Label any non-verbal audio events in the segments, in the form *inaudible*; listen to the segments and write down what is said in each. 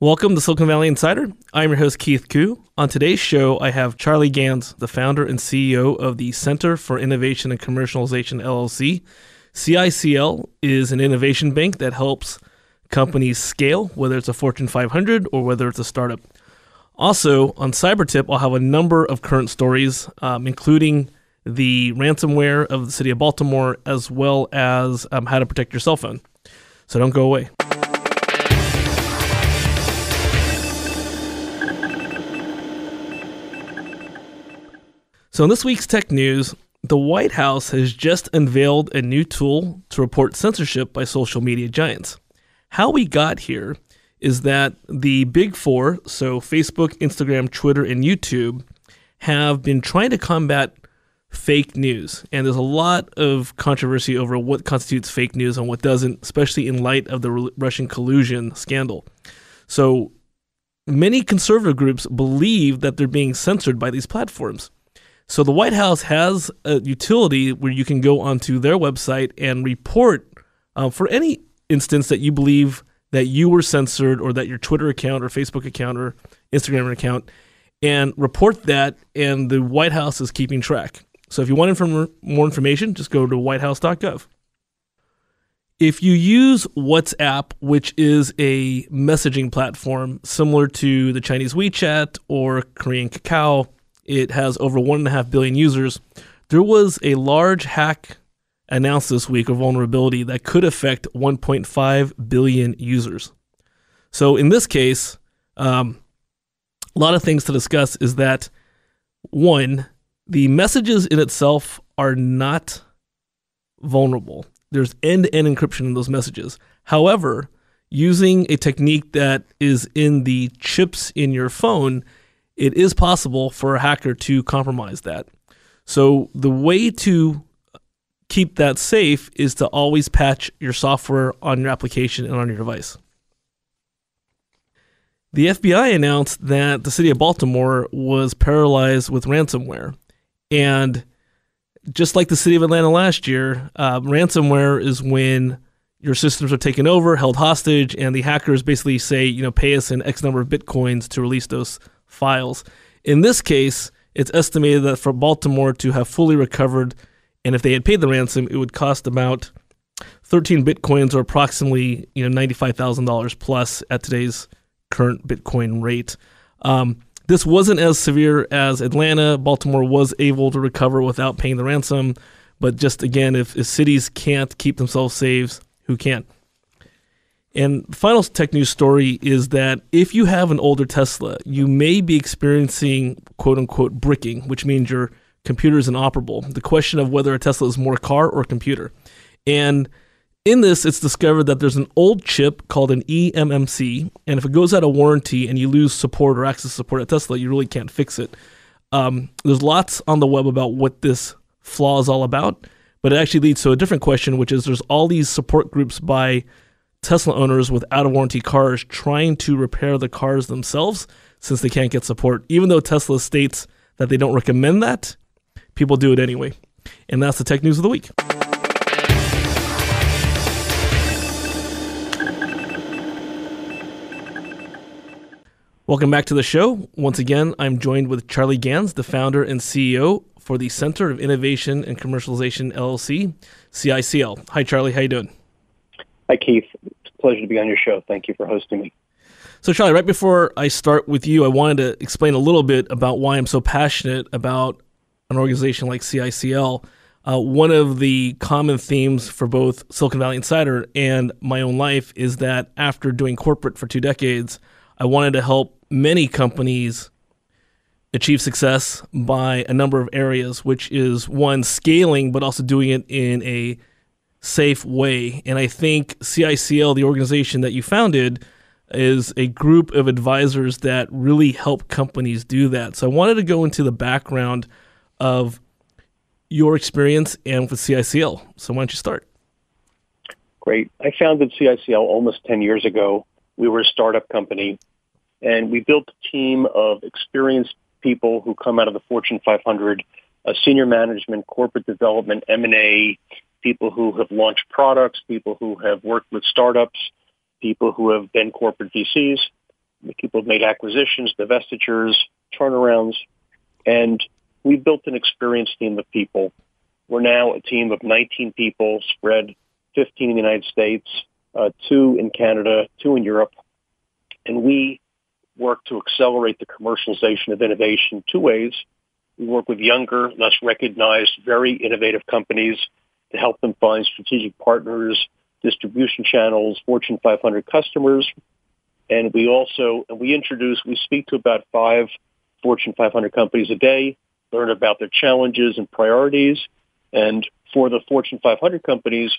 Welcome to Silicon Valley Insider. I'm your host, Keith Koo. On today's show, I have Charlie Ganz, the founder and CEO of the Center for Innovation and Commercialization LLC. CICL is an innovation bank that helps companies scale, whether it's a Fortune 500 or whether it's a startup. Also, on CyberTip, I'll have a number of current stories, um, including the ransomware of the city of Baltimore, as well as um, how to protect your cell phone. So don't go away. So, in this week's tech news, the White House has just unveiled a new tool to report censorship by social media giants. How we got here is that the big four, so Facebook, Instagram, Twitter, and YouTube, have been trying to combat fake news. And there's a lot of controversy over what constitutes fake news and what doesn't, especially in light of the Russian collusion scandal. So many conservative groups believe that they're being censored by these platforms. So the White House has a utility where you can go onto their website and report um, for any instance that you believe that you were censored or that your Twitter account or Facebook account or Instagram account and report that and the White House is keeping track. So if you want inform- more information, just go to whitehouse.gov. If you use WhatsApp, which is a messaging platform similar to the Chinese WeChat or Korean Kakao, it has over 1.5 billion users. There was a large hack announced this week, a vulnerability that could affect 1.5 billion users. So, in this case, um, a lot of things to discuss is that one, the messages in itself are not vulnerable. There's end to end encryption in those messages. However, using a technique that is in the chips in your phone it is possible for a hacker to compromise that. So the way to keep that safe is to always patch your software on your application and on your device. The FBI announced that the city of Baltimore was paralyzed with ransomware. And just like the city of Atlanta last year, uh, ransomware is when your systems are taken over, held hostage, and the hackers basically say, you know, pay us an X number of bitcoins to release those files. In this case, it's estimated that for Baltimore to have fully recovered, and if they had paid the ransom, it would cost about 13 bitcoins or approximately you know $95,000 plus at today's current Bitcoin rate. Um, this wasn't as severe as Atlanta. Baltimore was able to recover without paying the ransom, but just again, if, if cities can't keep themselves safe, who can? And the final tech news story is that if you have an older Tesla, you may be experiencing quote unquote bricking, which means your computer is inoperable. The question of whether a Tesla is more car or computer. And in this, it's discovered that there's an old chip called an eMMC, and if it goes out of warranty and you lose support or access support at Tesla, you really can't fix it. Um, there's lots on the web about what this flaw is all about, but it actually leads to a different question, which is there's all these support groups by Tesla owners with out of warranty cars trying to repair the cars themselves since they can't get support. Even though Tesla states that they don't recommend that, people do it anyway. And that's the tech news of the week. Welcome back to the show. Once again, I'm joined with Charlie Ganz, the founder and CEO for the Center of Innovation and Commercialization LLC, CICL. Hi, Charlie. How you doing? Hi, Keith. It's a pleasure to be on your show. Thank you for hosting me. So, Charlie, right before I start with you, I wanted to explain a little bit about why I'm so passionate about an organization like CICL. Uh, one of the common themes for both Silicon Valley Insider and my own life is that after doing corporate for two decades, I wanted to help many companies achieve success by a number of areas, which is one, scaling, but also doing it in a safe way. And I think CICL, the organization that you founded, is a group of advisors that really help companies do that. So I wanted to go into the background of your experience and with CICL. So why don't you start? Great. I founded CICL almost 10 years ago. We were a startup company, and we built a team of experienced people who come out of the Fortune 500, uh, senior management, corporate development, M&A, people who have launched products, people who have worked with startups, people who have been corporate VCs, people who have made acquisitions, divestitures, turnarounds, and we've built an experienced team of people. We're now a team of 19 people spread 15 in the United States, uh, two in Canada, two in Europe, and we work to accelerate the commercialization of innovation two ways. We work with younger, less recognized, very innovative companies to help them find strategic partners, distribution channels, Fortune 500 customers. And we also, and we introduce, we speak to about five Fortune 500 companies a day, learn about their challenges and priorities. And for the Fortune 500 companies,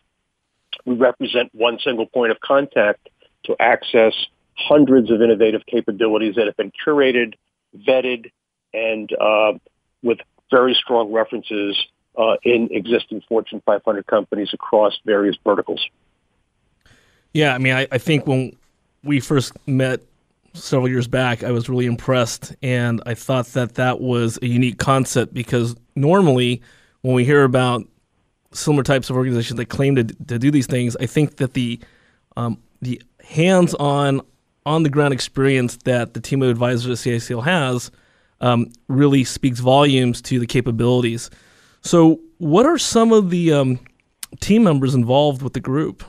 we represent one single point of contact to access hundreds of innovative capabilities that have been curated, vetted, and uh, with very strong references uh, in existing Fortune 500 companies across various verticals. Yeah, I mean, I, I think when we first met several years back, I was really impressed, and I thought that that was a unique concept because normally when we hear about similar types of organizations that claim to, to do these things, I think that the um, the hands-on, on-the-ground experience that the team of advisors at CICL has um, really speaks volumes to the capabilities. So, what are some of the um, team members involved with the group?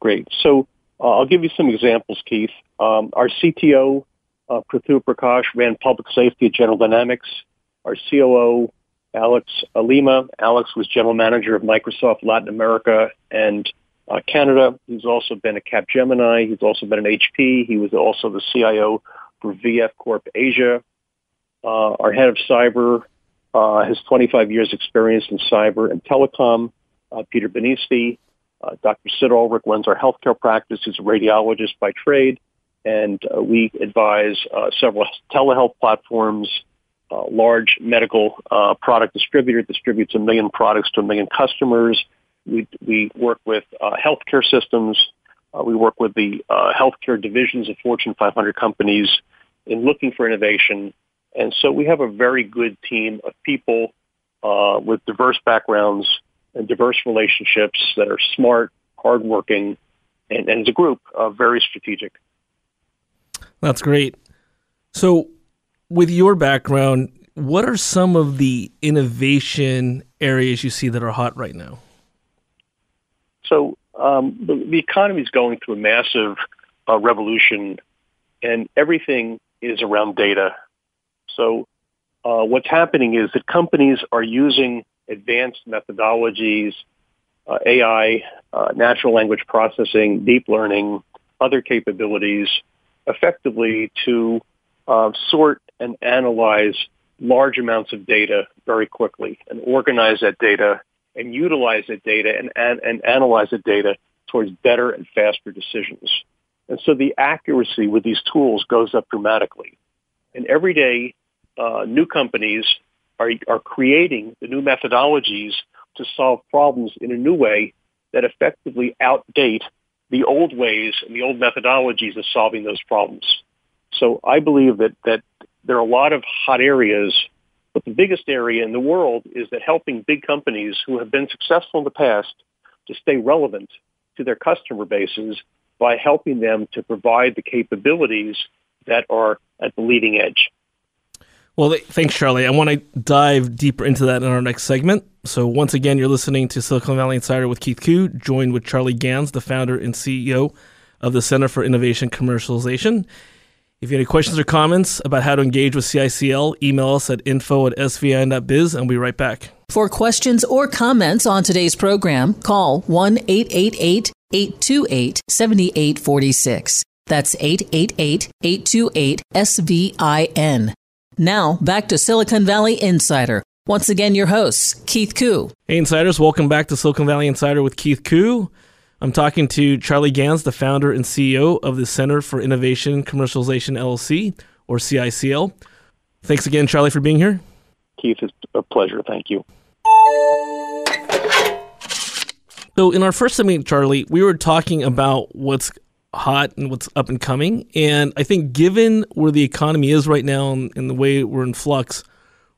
Great. So, uh, I'll give you some examples, Keith. Um, our CTO, uh, Prithu Prakash, ran public safety at General Dynamics. Our COO, Alex Alima. Alex was general manager of Microsoft Latin America and uh, Canada. He's also been at Capgemini. He's also been at HP. He was also the CIO for VF Corp Asia. Uh, our head of cyber uh, has 25 years experience in cyber and telecom. Uh, Peter Benisti. Uh, Dr. Sid Ulrich runs our healthcare practice. He's a radiologist by trade, and uh, we advise uh, several telehealth platforms. Uh, large medical product distributor distributes a million products to a million customers. We we work with healthcare systems. we work with the healthcare divisions of Fortune 500 companies in looking for innovation. And so we have a very good team of people with diverse backgrounds and diverse relationships that are smart, hardworking, and, and as a group, uh, very strategic. That's great. So, with your background, what are some of the innovation areas you see that are hot right now? So, um, the, the, economy is going through a massive uh, revolution, and everything is around data. So, uh, what's happening is that companies are using advanced methodologies, uh, AI, uh, natural language processing, deep learning, other capabilities effectively to uh, sort and analyze large amounts of data very quickly and organize that data and utilize that data and, and, and analyze that data towards better and faster decisions. And so the accuracy with these tools goes up dramatically. And every day, uh, new companies are, are creating the new methodologies to solve problems in a new way that effectively outdate the old ways and the old methodologies of solving those problems. So I believe that, that there are a lot of hot areas, but the biggest area in the world is that helping big companies who have been successful in the past to stay relevant to their customer bases by helping them to provide the capabilities that are at the leading edge. Well, thanks, Charlie. I want to dive deeper into that in our next segment. So, once again, you're listening to Silicon Valley Insider with Keith Koo, joined with Charlie Ganz, the founder and CEO of the Center for Innovation Commercialization. If you have any questions or comments about how to engage with CICL, email us at info at svin.biz and we'll be right back. For questions or comments on today's program, call 1 888 828 7846. That's 888 828 SVIN. Now, back to Silicon Valley Insider. Once again, your host, Keith Koo. Hey, Insiders, welcome back to Silicon Valley Insider with Keith Koo. I'm talking to Charlie Ganz, the founder and CEO of the Center for Innovation Commercialization LLC, or CICL. Thanks again, Charlie, for being here. Keith, it's a pleasure. Thank you. So, in our first segment, Charlie, we were talking about what's hot and what's up and coming. And I think, given where the economy is right now and, and the way we're in flux,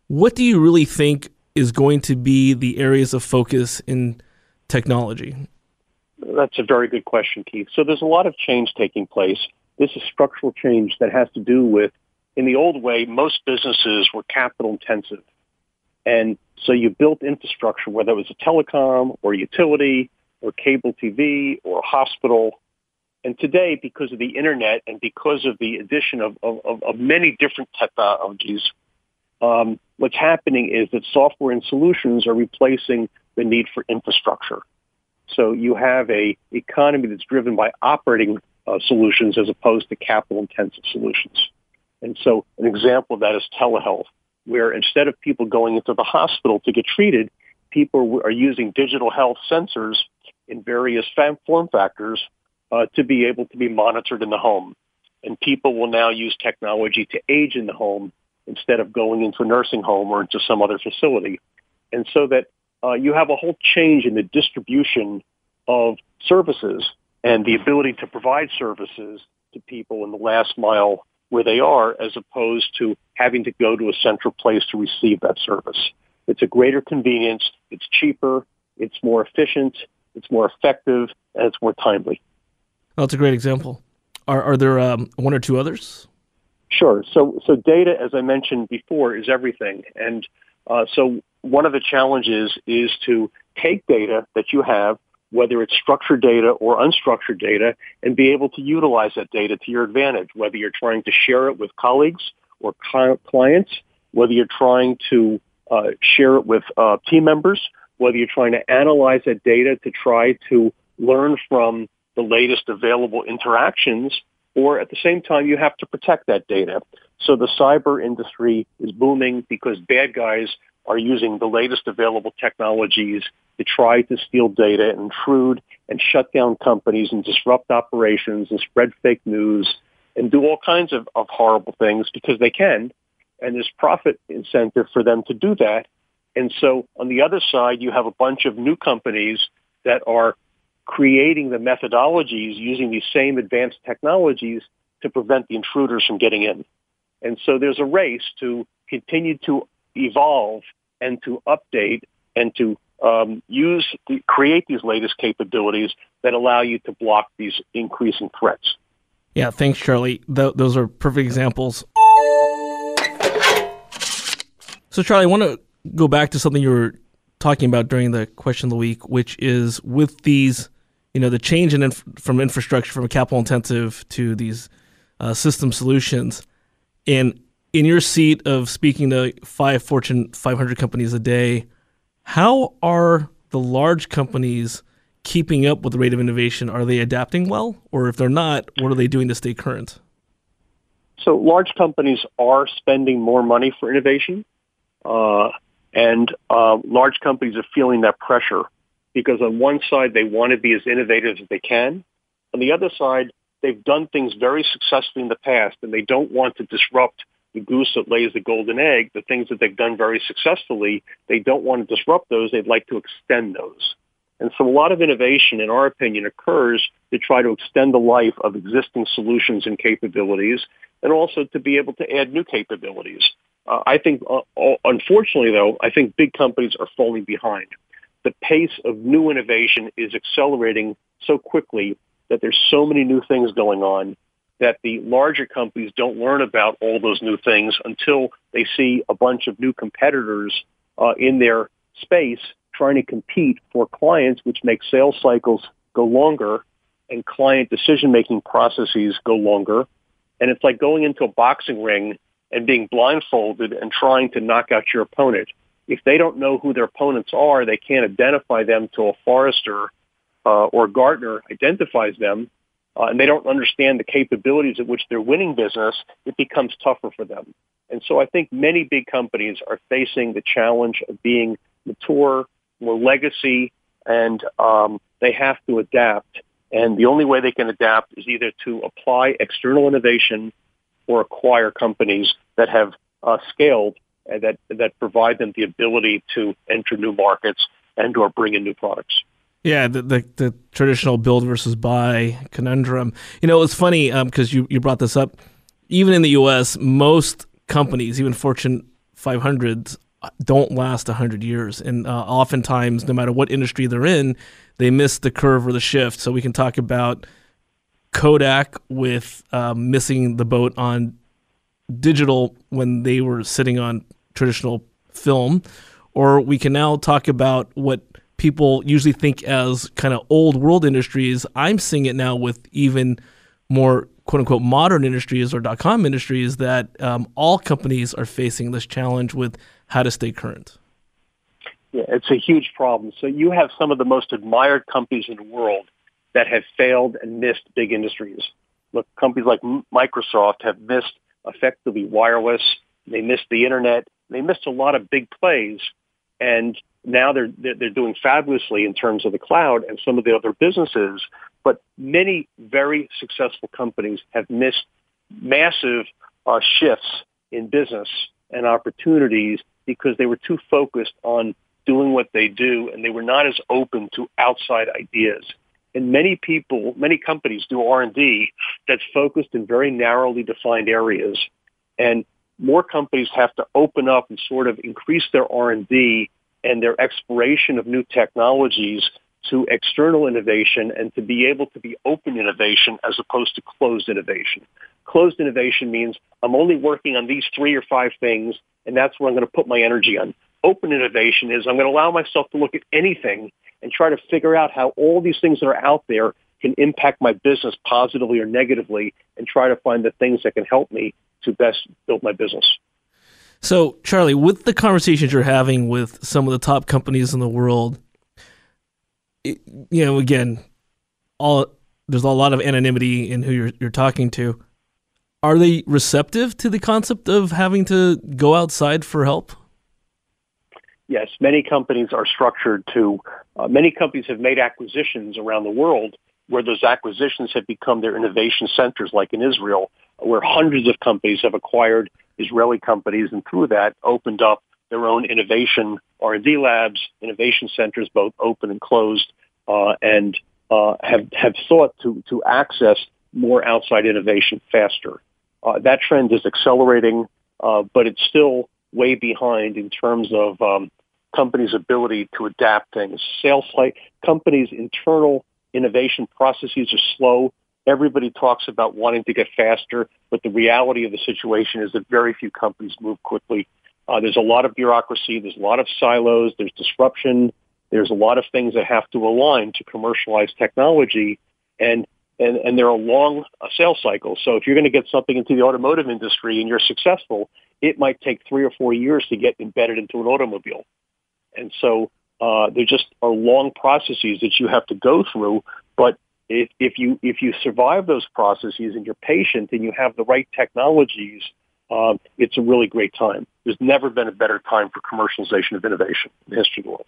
what do you really think is going to be the areas of focus in technology? That's a very good question, Keith. So, there's a lot of change taking place. This is structural change that has to do with, in the old way, most businesses were capital intensive. And so you built infrastructure, whether it was a telecom or utility or cable TV or hospital. And today, because of the internet and because of the addition of, of, of many different technologies, um, what's happening is that software and solutions are replacing the need for infrastructure. So you have a economy that's driven by operating uh, solutions as opposed to capital intensive solutions. And so an example of that is telehealth where instead of people going into the hospital to get treated, people are using digital health sensors in various form factors uh, to be able to be monitored in the home. And people will now use technology to age in the home instead of going into a nursing home or into some other facility. And so that uh, you have a whole change in the distribution of services and the ability to provide services to people in the last mile where they are as opposed to having to go to a central place to receive that service. It's a greater convenience. It's cheaper. It's more efficient. It's more effective and it's more timely. That's a great example. Are, are there um, one or two others? Sure. So, so data, as I mentioned before, is everything. And uh, so one of the challenges is to take data that you have whether it's structured data or unstructured data, and be able to utilize that data to your advantage, whether you're trying to share it with colleagues or clients, whether you're trying to uh, share it with uh, team members, whether you're trying to analyze that data to try to learn from the latest available interactions, or at the same time, you have to protect that data. So the cyber industry is booming because bad guys are using the latest available technologies to try to steal data and intrude and shut down companies and disrupt operations and spread fake news and do all kinds of, of horrible things because they can. And there's profit incentive for them to do that. And so on the other side, you have a bunch of new companies that are creating the methodologies using these same advanced technologies to prevent the intruders from getting in. And so there's a race to continue to evolve and to update and to um, use create these latest capabilities that allow you to block these increasing threats. Yeah, thanks, Charlie. Th- those are perfect examples. So, Charlie, I want to go back to something you were talking about during the question of the week, which is with these, you know, the change in inf- from infrastructure from a capital intensive to these uh, system solutions. And in your seat of speaking to five Fortune 500 companies a day, how are the large companies keeping up with the rate of innovation? Are they adapting well? Or if they're not, what are they doing to stay current? So large companies are spending more money for innovation. Uh, and uh, large companies are feeling that pressure because on one side, they want to be as innovative as they can. On the other side, they've done things very successfully in the past and they don't want to disrupt the goose that lays the golden egg, the things that they've done very successfully, they don't want to disrupt those. They'd like to extend those. And so a lot of innovation, in our opinion, occurs to try to extend the life of existing solutions and capabilities and also to be able to add new capabilities. Uh, I think, uh, unfortunately, though, I think big companies are falling behind. The pace of new innovation is accelerating so quickly that there's so many new things going on that the larger companies don't learn about all those new things until they see a bunch of new competitors uh, in their space trying to compete for clients, which makes sales cycles go longer and client decision-making processes go longer. And it's like going into a boxing ring and being blindfolded and trying to knock out your opponent. If they don't know who their opponents are, they can't identify them till a Forrester uh, or Gartner identifies them uh, and they don't understand the capabilities at which they're winning business, it becomes tougher for them. And so I think many big companies are facing the challenge of being mature, more legacy, and um, they have to adapt. And the only way they can adapt is either to apply external innovation or acquire companies that have uh, scaled that that provide them the ability to enter new markets and or bring in new products. Yeah, the, the, the traditional build versus buy conundrum. You know, it's funny because um, you you brought this up. Even in the U.S., most companies, even Fortune 500s, don't last 100 years. And uh, oftentimes, no matter what industry they're in, they miss the curve or the shift. So we can talk about Kodak with uh, missing the boat on digital when they were sitting on traditional film, or we can now talk about what people usually think as kind of old world industries. I'm seeing it now with even more quote unquote modern industries or dot com industries that um, all companies are facing this challenge with how to stay current. Yeah, it's a huge problem. So you have some of the most admired companies in the world that have failed and missed big industries. Look, companies like Microsoft have missed effectively wireless. They missed the internet. They missed a lot of big plays, and now they're they're doing fabulously in terms of the cloud and some of the other businesses. But many very successful companies have missed massive uh, shifts in business and opportunities because they were too focused on doing what they do and they were not as open to outside ideas. And many people, many companies do R&D that's focused in very narrowly defined areas. And more companies have to open up and sort of increase their R&D and their exploration of new technologies to external innovation and to be able to be open innovation as opposed to closed innovation. Closed innovation means I'm only working on these three or five things and that's what I'm going to put my energy on. Open innovation is I'm going to allow myself to look at anything and try to figure out how all these things that are out there can impact my business positively or negatively and try to find the things that can help me to best build my business. So, Charlie, with the conversations you're having with some of the top companies in the world, it, you know, again, all there's a lot of anonymity in who you're, you're talking to. Are they receptive to the concept of having to go outside for help? yes, many companies are structured to, uh, many companies have made acquisitions around the world where those acquisitions have become their innovation centers, like in Israel, where hundreds of companies have acquired Israeli companies and through that opened up their own innovation R&D labs, innovation centers, both open and closed, uh, and uh, have, have sought to, to access more outside innovation faster. Uh, that trend is accelerating, uh, but it's still way behind in terms of um, companies' ability to adapt things. Sales like companies' internal innovation processes are slow. Everybody talks about wanting to get faster, but the reality of the situation is that very few companies move quickly. Uh, there's a lot of bureaucracy. There's a lot of silos. There's disruption. There's a lot of things that have to align to commercialize technology, and and and there are long uh, sales cycles. So if you're going to get something into the automotive industry and you're successful, it might take three or four years to get embedded into an automobile. And so uh, there just are long processes that you have to go through. But if, if you if you survive those processes and you're patient and you have the right technologies, um, it's a really great time. There's never been a better time for commercialization of innovation in the history of the world.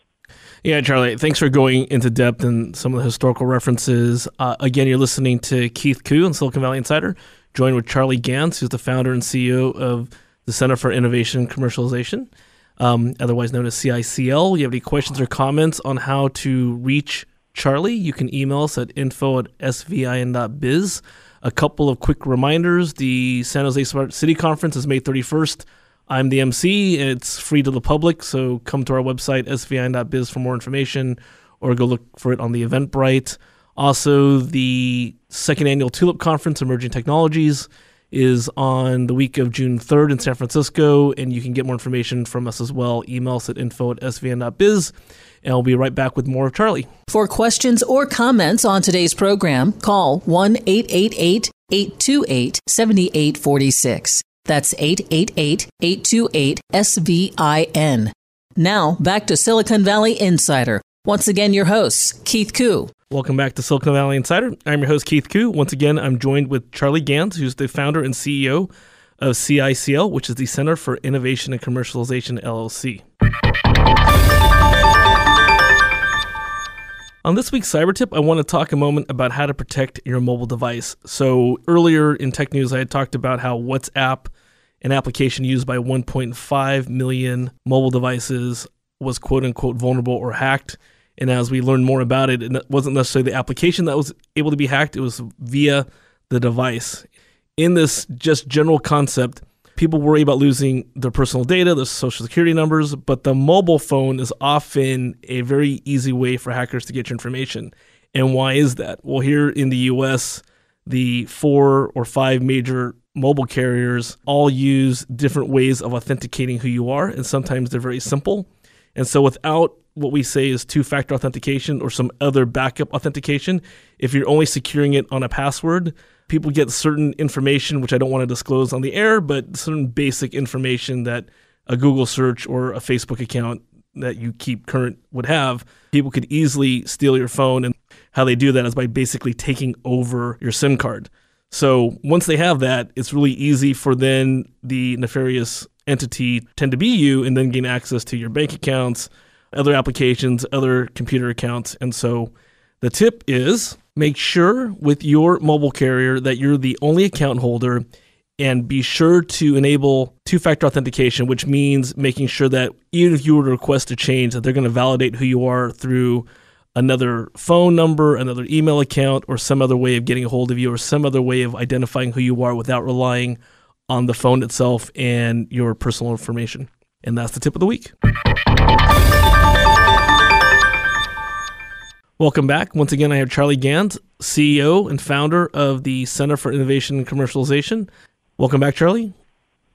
Yeah, Charlie, thanks for going into depth in some of the historical references. Uh, again, you're listening to Keith Koo on Silicon Valley Insider, joined with Charlie Ganz, who's the founder and CEO of the Center for Innovation and Commercialization um, otherwise known as CICL. You have any questions or comments on how to reach Charlie, you can email us at info at svin.biz. A couple of quick reminders the San Jose Smart City Conference is May 31st. I'm the MC. It's free to the public, so come to our website, svin.biz, for more information or go look for it on the Eventbrite. Also, the second annual Tulip Conference, Emerging Technologies is on the week of June 3rd in San Francisco, and you can get more information from us as well. Email us at info at svin.biz, and I'll be right back with more of Charlie. For questions or comments on today's program, call 1 888 828 7846. That's 888 828 SVIN. Now, back to Silicon Valley Insider. Once again, your hosts, Keith Koo Welcome back to Silicon Valley Insider. I'm your host, Keith Koo. Once again, I'm joined with Charlie Ganz, who's the founder and CEO of CICL, which is the Center for Innovation and Commercialization, LLC. On this week's Cyber Tip, I want to talk a moment about how to protect your mobile device. So, earlier in tech news, I had talked about how WhatsApp an application used by 1.5 million mobile devices was quote unquote vulnerable or hacked. And as we learned more about it, it wasn't necessarily the application that was able to be hacked, it was via the device. In this just general concept, people worry about losing their personal data, their social security numbers, but the mobile phone is often a very easy way for hackers to get your information. And why is that? Well, here in the US, the four or five major mobile carriers all use different ways of authenticating who you are, and sometimes they're very simple. And so, without what we say is two factor authentication or some other backup authentication, if you're only securing it on a password, people get certain information, which I don't want to disclose on the air, but certain basic information that a Google search or a Facebook account that you keep current would have. People could easily steal your phone. And how they do that is by basically taking over your SIM card. So once they have that, it's really easy for then the nefarious entity tend to be you and then gain access to your bank accounts, other applications, other computer accounts. And so the tip is make sure with your mobile carrier that you're the only account holder and be sure to enable two-factor authentication which means making sure that even if you were to request a change that they're going to validate who you are through another phone number another email account or some other way of getting a hold of you or some other way of identifying who you are without relying on the phone itself and your personal information and that's the tip of the week Welcome back. Once again, I have Charlie Ganz, CEO and founder of the Center for Innovation and Commercialization. Welcome back, Charlie.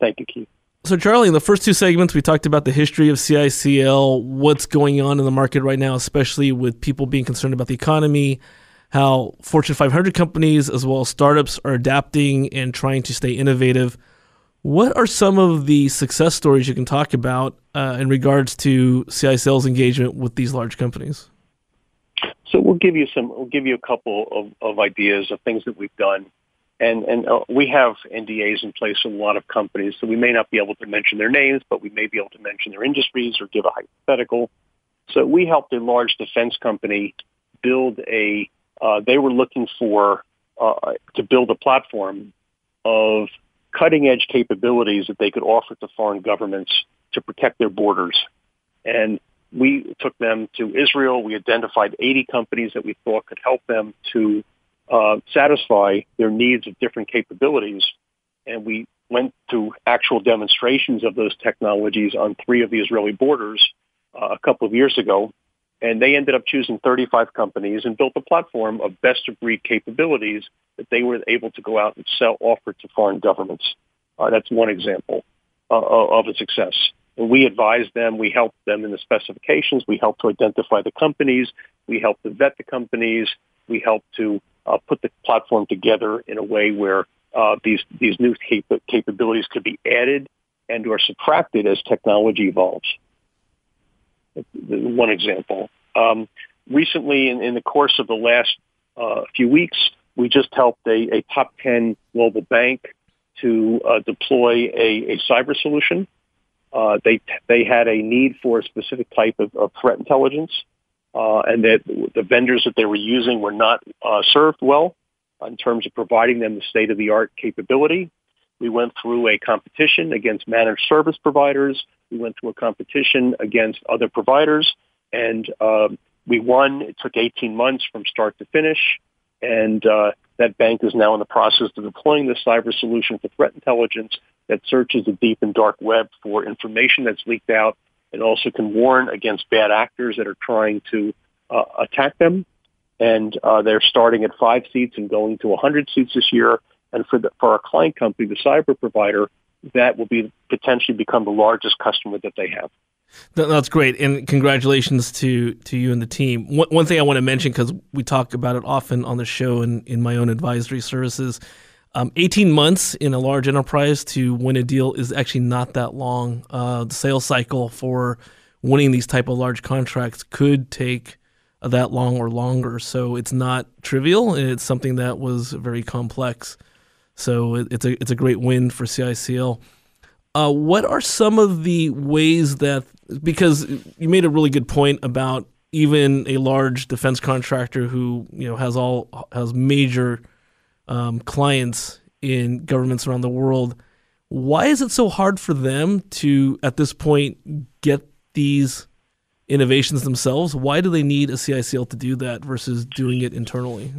Thank you, Keith. So, Charlie, in the first two segments, we talked about the history of CICL, what's going on in the market right now, especially with people being concerned about the economy, how Fortune 500 companies as well as startups are adapting and trying to stay innovative. What are some of the success stories you can talk about uh, in regards to CICL's engagement with these large companies? So we'll give you some. We'll give you a couple of, of ideas of things that we've done, and and uh, we have NDAs in place with a lot of companies, so we may not be able to mention their names, but we may be able to mention their industries or give a hypothetical. So we helped a large defense company build a. Uh, they were looking for uh, to build a platform of cutting edge capabilities that they could offer to foreign governments to protect their borders, and we took them to Israel. We identified 80 companies that we thought could help them to uh, satisfy their needs of different capabilities. And we went to actual demonstrations of those technologies on three of the Israeli borders uh, a couple of years ago. And they ended up choosing 35 companies and built a platform of best of breed capabilities that they were able to go out and sell, offer to foreign governments. Uh, that's one example uh, of a success. And we advise them. We help them in the specifications. We help to identify the companies. We help to vet the companies. We help to uh, put the platform together in a way where uh, these these new cap- capabilities could be added and or subtracted as technology evolves. One example. Um, recently, in, in, the course of the last uh, few weeks, we just helped a, a top 10 global bank to uh, deploy a, a cyber solution uh, they they had a need for a specific type of, of threat intelligence, uh, and that the vendors that they were using were not uh, served well in terms of providing them the state of the art capability. We went through a competition against managed service providers. We went through a competition against other providers, and um, we won. It took 18 months from start to finish, and uh, that bank is now in the process of deploying the cyber solution for threat intelligence that searches the deep and dark web for information that's leaked out and also can warn against bad actors that are trying to uh, attack them. And uh, they're starting at five seats and going to 100 seats this year. And for, the, for our client company, the cyber provider, that will be potentially become the largest customer that they have. That's great, and congratulations to to you and the team. One, one thing I want to mention because we talk about it often on the show and in my own advisory services um, 18 months in a large enterprise to win a deal is actually not that long. Uh, the sales cycle for winning these type of large contracts could take that long or longer. So it's not trivial, and it's something that was very complex. So it, it's a it's a great win for CICL. Uh, what are some of the ways that because you made a really good point about even a large defense contractor who you know has all has major um, clients in governments around the world, Why is it so hard for them to, at this point, get these innovations themselves? Why do they need a CICL to do that versus doing it internally?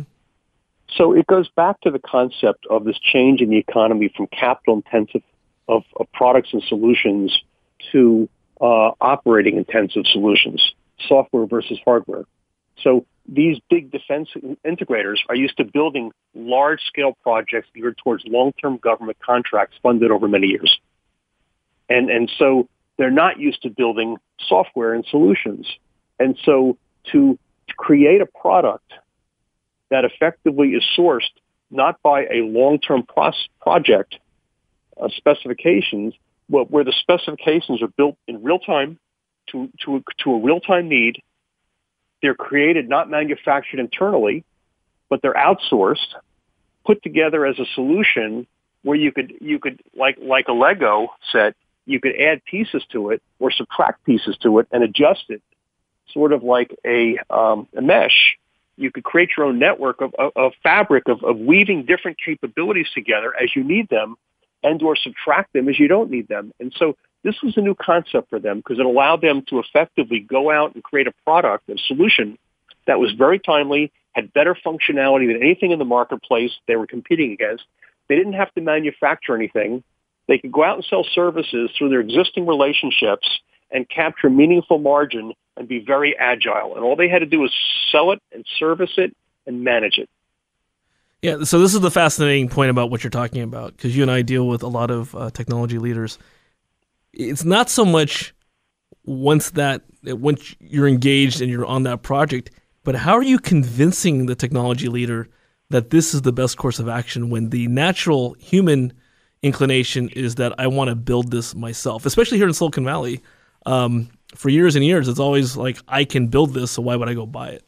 So it goes back to the concept of this change in the economy from capital intensive of, of products and solutions to uh, operating intensive solutions, software versus hardware. So these big defense integrators are used to building large scale projects geared towards long term government contracts funded over many years. And, and so they're not used to building software and solutions. And so to, to create a product that effectively is sourced not by a long-term pros- project uh, specifications, but where the specifications are built in real time to, to, to a real-time need. They're created, not manufactured internally, but they're outsourced, put together as a solution where you could, you could, like, like a Lego set, you could add pieces to it or subtract pieces to it and adjust it, sort of like a, um, a mesh. You could create your own network of, of, of fabric of, of weaving different capabilities together as you need them and or subtract them as you don't need them. And so this was a new concept for them because it allowed them to effectively go out and create a product, a solution that was very timely, had better functionality than anything in the marketplace they were competing against. They didn't have to manufacture anything. They could go out and sell services through their existing relationships and capture meaningful margin and be very agile. And all they had to do was sell it and service it and manage it. Yeah, so this is the fascinating point about what you're talking about because you and I deal with a lot of uh, technology leaders. It's not so much once that once you're engaged and you're on that project, but how are you convincing the technology leader that this is the best course of action when the natural human inclination is that I want to build this myself, especially here in Silicon Valley. Um, for years and years, it's always like I can build this, so why would I go buy it?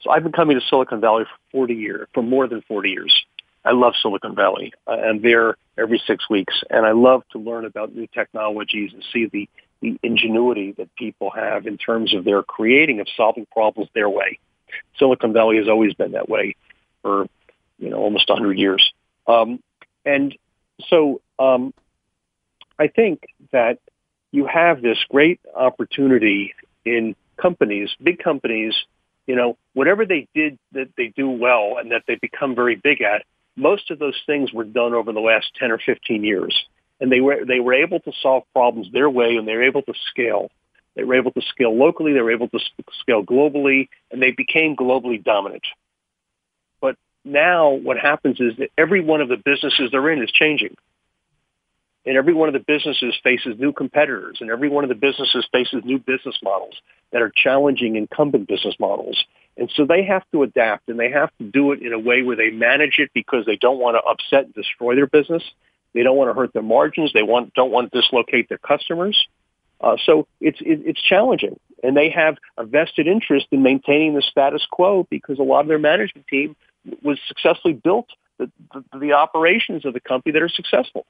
So I've been coming to Silicon Valley for 40 years, for more than 40 years. I love Silicon Valley. I'm there every six weeks, and I love to learn about new technologies and see the, the ingenuity that people have in terms of their creating of solving problems their way. Silicon Valley has always been that way for you know almost 100 years. Um, and so um, I think that you have this great opportunity in companies, big companies, you know, whatever they did that they do well and that they become very big at, most of those things were done over the last 10 or 15 years. And they were, they were able to solve problems their way and they were able to scale. They were able to scale locally, they were able to scale globally, and they became globally dominant But now what happens is that every one of the businesses they're in is changing. And every one of the businesses faces new competitors, and every one of the businesses faces new business models that are challenging incumbent business models. And so they have to adapt, and they have to do it in a way where they manage it because they don't want to upset and destroy their business. They don't want to hurt their margins. They want, don't want to dislocate their customers. Uh, so it's it, it's challenging, and they have a vested interest in maintaining the status quo because a lot of their management team was successfully built the, the, the operations of the company that are successful.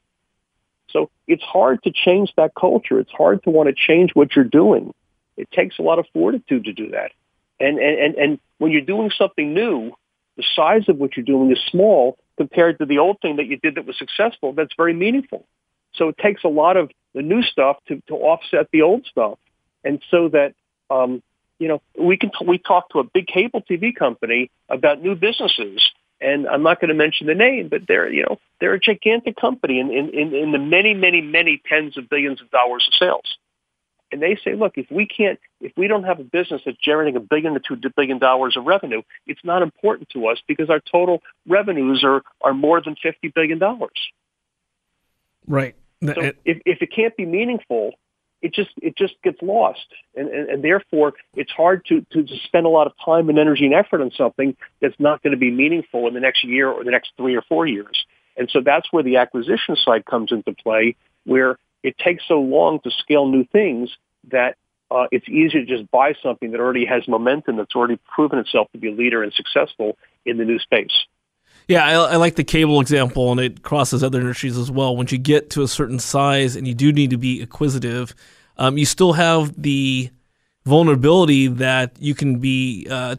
So it's hard to change that culture. It's hard to want to change what you're doing. It takes a lot of fortitude to do that. And, and, and and when you're doing something new, the size of what you're doing is small compared to the old thing that you did that was successful. That's very meaningful. So it takes a lot of the new stuff to, to offset the old stuff. And so that um, you know, we can we talk to a big cable TV company about new businesses, and I'm not going to mention the name, but they're you know they're a gigantic company in in in the many many many tens of billions of dollars of sales, and they say, look, if we can't, if we don't have a business that's generating a billion to two billion dollars of revenue, it's not important to us because our total revenues are are more than fifty billion dollars. Right. So if, if it can't be meaningful, it just it just gets lost, and, and, and therefore it's hard to to spend a lot of time and energy and effort on something that's not going to be meaningful in the next year or the next three or four years. And so that's where the acquisition side comes into play, where it takes so long to scale new things that uh, it's easier to just buy something that already has momentum, that's already proven itself to be a leader and successful in the new space. Yeah, I, I, like the cable example, and it crosses other industries as well. Once you get to a certain size and you do need to be acquisitive, um, you still have the vulnerability that you can be uh,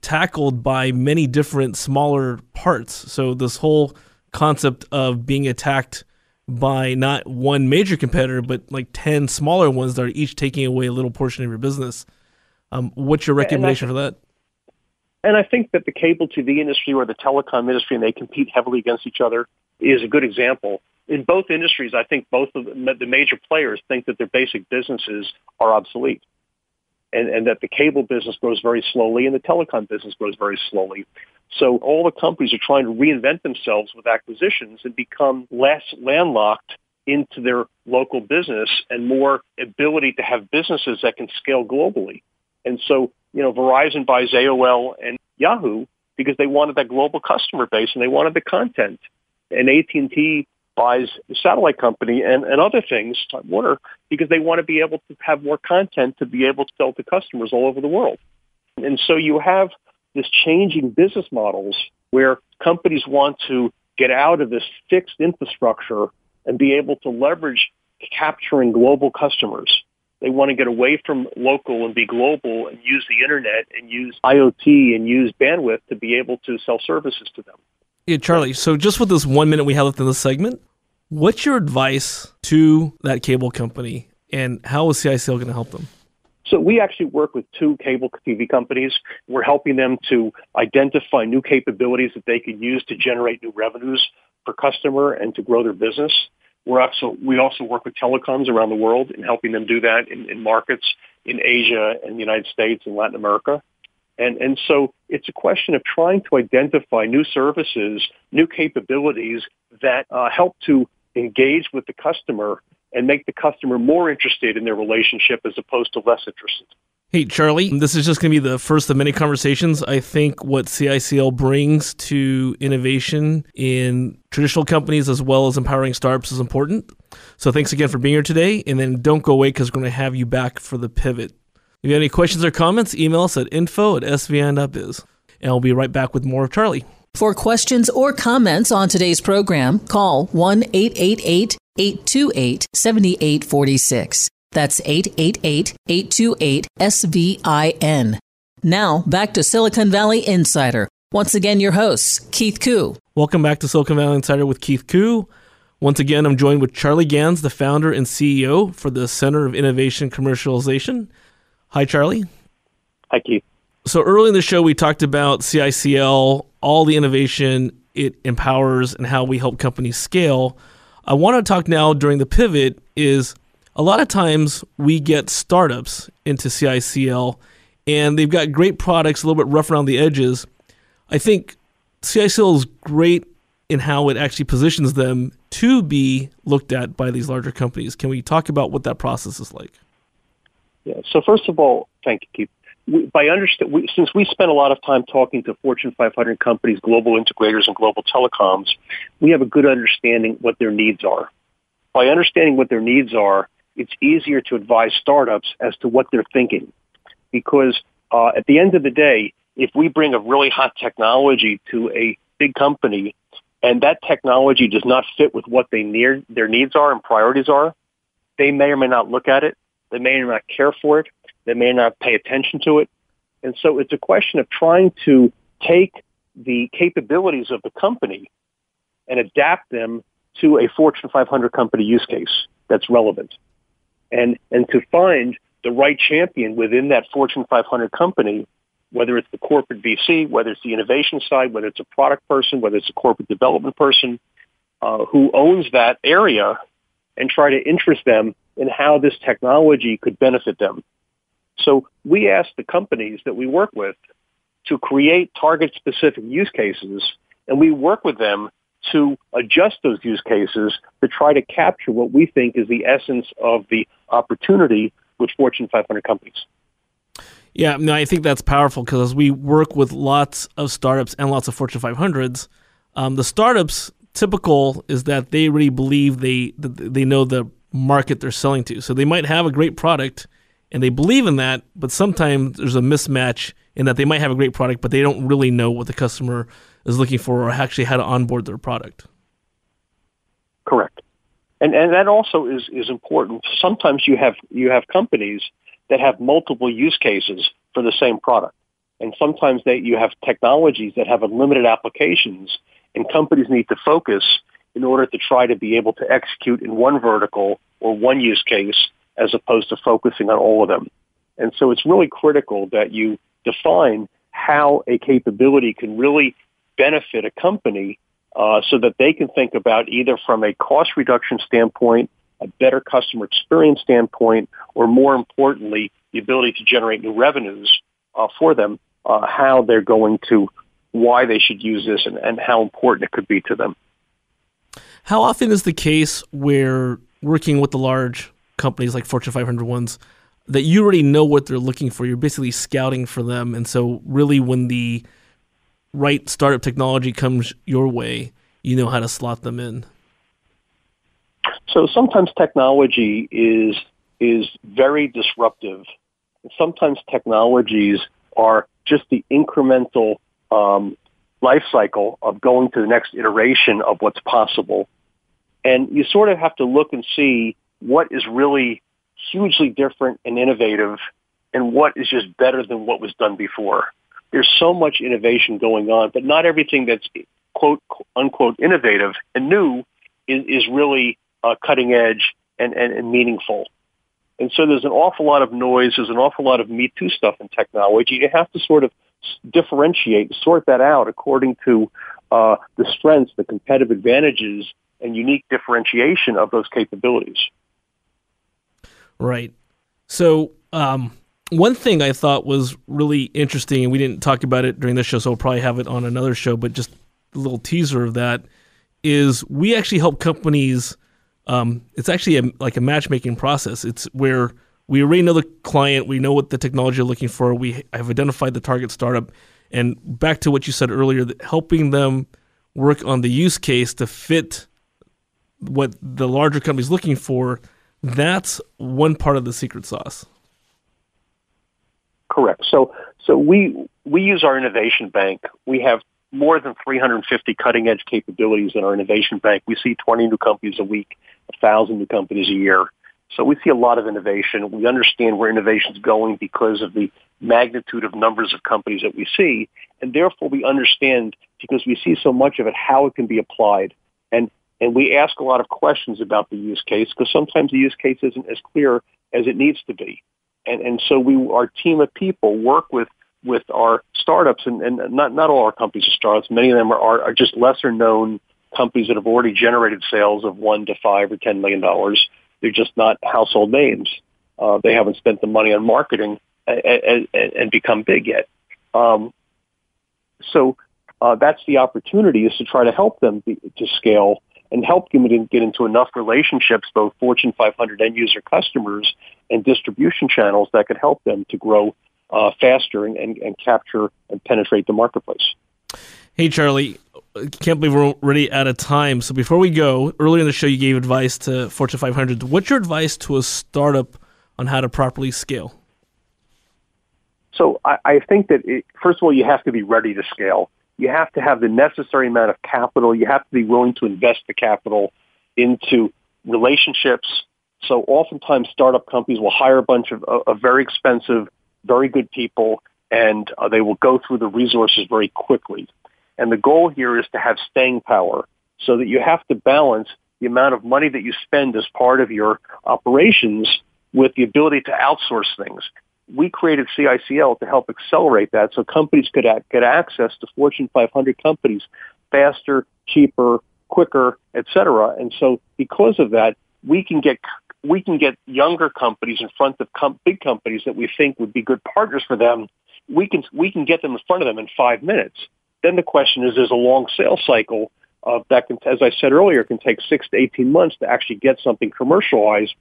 tackled by many different smaller parts. So this whole concept of being attacked by not one major competitor, but like 10 smaller ones that are each taking away a little portion of your business. Um, what's your recommendation for that? And I think that the cable TV industry or the telecom industry, and they compete heavily against each other, is a good example. In both industries, I think both of the, major players think that their basic businesses are obsolete. And, and that the cable business grows very slowly and the telecom business grows very slowly. So all the companies are trying to reinvent themselves with acquisitions and become less landlocked into their local business and more ability to have businesses that can scale globally. And so, you know, Verizon buys AOL and Yahoo because they wanted that global customer base and they wanted the content. And AT&T buys the satellite company and, and other things, Warner, because they want to be able to have more content to be able to sell to customers all over the world. And so you have this changing business models where companies want to get out of this fixed infrastructure and be able to leverage capturing global customers. They want to get away from local and be global and use the internet and use IoT and use bandwidth to be able to sell services to them. Yeah, Charlie. So just with this one minute we have left in this segment, what's your advice to that cable company and how is CICL going to help them? So we actually work with two cable TV companies. We're helping them to identify new capabilities that they can use to generate new revenues per customer and to grow their business. We're also, we also work with telecoms around the world in helping them do that in, in markets in Asia and the United States and Latin America. And, and so it's a question of trying to identify new services, new capabilities that uh, help to engage with the customer and make the customer more interested in their relationship as opposed to less interested. Hey, Charlie, this is just going to be the first of many conversations. I think what CICL brings to innovation in traditional companies as well as empowering startups is important. So thanks again for being here today. And then don't go away because we're going to have you back for the pivot. If you have any questions or comments, email us at info at svin.biz. And I'll be right back with more of Charlie. For questions or comments on today's program, call 1 888 828 7846. That's 888 828 SVIN. Now, back to Silicon Valley Insider. Once again, your host, Keith Koo. Welcome back to Silicon Valley Insider with Keith Koo. Once again, I'm joined with Charlie Ganz, the founder and CEO for the Center of Innovation Commercialization. Hi, Charlie. Hi, Keith. So, early in the show, we talked about CICL, all the innovation it empowers, and how we help companies scale. I want to talk now during the pivot is a lot of times we get startups into CICL and they've got great products, a little bit rough around the edges. I think CICL is great in how it actually positions them to be looked at by these larger companies. Can we talk about what that process is like? Yeah. So first of all, thank you, Keith. By understand, we, since we spend a lot of time talking to Fortune 500 companies, global integrators, and global telecoms, we have a good understanding what their needs are. By understanding what their needs are, it's easier to advise startups as to what they're thinking. Because uh, at the end of the day, if we bring a really hot technology to a big company and that technology does not fit with what they their needs are and priorities are, they may or may not look at it. They may or may not care for it. They may not pay attention to it. And so it's a question of trying to take the capabilities of the company and adapt them to a Fortune 500 company use case that's relevant and, and to find the right champion within that Fortune 500 company, whether it's the corporate VC, whether it's the innovation side, whether it's a product person, whether it's a corporate development person, uh, who owns that area and try to interest them in how this technology could benefit them. So we ask the companies that we work with to create target specific use cases and we work with them to adjust those use cases to try to capture what we think is the essence of the opportunity with Fortune 500 companies. Yeah, no, I think that's powerful because we work with lots of startups and lots of Fortune 500s. Um, the startups typical is that they really believe they they know the market they're selling to, so they might have a great product and they believe in that, but sometimes there's a mismatch in that they might have a great product, but they don't really know what the customer is looking for or actually how to onboard their product. Correct. And and that also is, is important. Sometimes you have you have companies that have multiple use cases for the same product. And sometimes they you have technologies that have unlimited applications and companies need to focus in order to try to be able to execute in one vertical or one use case as opposed to focusing on all of them. And so it's really critical that you define how a capability can really benefit a company uh, so that they can think about either from a cost reduction standpoint, a better customer experience standpoint, or more importantly, the ability to generate new revenues uh, for them, uh, how they're going to, why they should use this, and, and how important it could be to them. How often is the case where working with the large companies like Fortune 500 ones that you already know what they're looking for? You're basically scouting for them, and so really when the right startup technology comes your way, you know how to slot them in. So sometimes technology is is very disruptive. Sometimes technologies are just the incremental um, life cycle of going to the next iteration of what's possible. And you sort of have to look and see what is really hugely different and innovative and what is just better than what was done before. There's so much innovation going on, but not everything that's quote unquote innovative and new is, is really uh, cutting edge and, and, and meaningful. And so there's an awful lot of noise. There's an awful lot of Me Too stuff in technology. You have to sort of differentiate, sort that out according to uh, the strengths, the competitive advantages, and unique differentiation of those capabilities. Right. So, um, one thing I thought was really interesting, and we didn't talk about it during this show, so we'll probably have it on another show, but just a little teaser of that is we actually help companies. Um, it's actually a, like a matchmaking process. It's where we already know the client, we know what the technology they're looking for, we have identified the target startup, and back to what you said earlier, helping them work on the use case to fit what the larger company's looking for. That's one part of the secret sauce. Correct. So, so we we use our innovation bank. We have more than 350 cutting edge capabilities in our innovation bank. We see 20 new companies a week, 1,000 new companies a year. So we see a lot of innovation. We understand where innovation is going because of the magnitude of numbers of companies that we see. And therefore we understand because we see so much of it, how it can be applied. And, and we ask a lot of questions about the use case because sometimes the use case isn't as clear as it needs to be. And, and so we, our team of people work with with our startups, and, and not not all our companies are startups. Many of them are, are just lesser known companies that have already generated sales of one to five or ten million dollars. They're just not household names. Uh, they haven't spent the money on marketing and, and, and become big yet. Um, so uh, that's the opportunity is to try to help them be, to scale and help them get into enough relationships, both Fortune 500 end user customers and distribution channels that could help them to grow uh, faster and, and, and capture and penetrate the marketplace. Hey, Charlie, can't believe we're already out of time. So before we go, earlier in the show, you gave advice to Fortune 500. What's your advice to a startup on how to properly scale? So I, I think that, it, first of all, you have to be ready to scale. You have to have the necessary amount of capital. You have to be willing to invest the capital into relationships. So oftentimes startup companies will hire a bunch of, of very expensive very good people, and uh, they will go through the resources very quickly. And the goal here is to have staying power so that you have to balance the amount of money that you spend as part of your operations with the ability to outsource things. We created CICL to help accelerate that so companies could get access to Fortune 500 companies faster, cheaper, quicker, et cetera. And so because of that, we can get we can get younger companies in front of com- big companies that we think would be good partners for them. We can we can get them in front of them in five minutes. Then the question is, there's a long sales cycle uh, that can, as I said earlier, can take six to eighteen months to actually get something commercialized,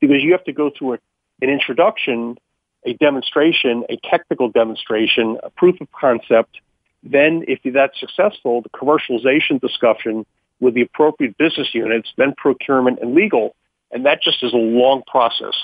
because you have to go through a, an introduction, a demonstration, a technical demonstration, a proof of concept. Then, if that's successful, the commercialization discussion with the appropriate business units, then procurement and legal and that just is a long process.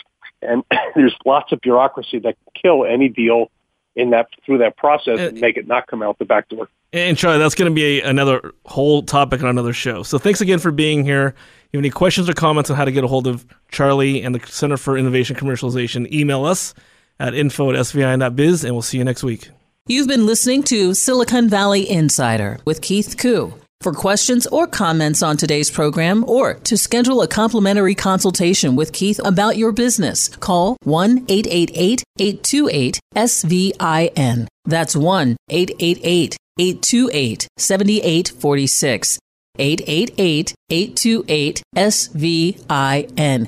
And *coughs* there's lots of bureaucracy that can kill any deal in that through that process uh, and make it not come out the back door. And Charlie, that's going to be a, another whole topic on another show. So thanks again for being here. If you have any questions or comments on how to get a hold of Charlie and the Center for Innovation Commercialization, email us at info at svin.biz, and we'll see you next week. You've been listening to Silicon Valley Insider with Keith Koo. For questions or comments on today's program or to schedule a complimentary consultation with Keith about your business, call 1 888 828 SVIN. That's 1 888 828 7846. 888 828 SVIN.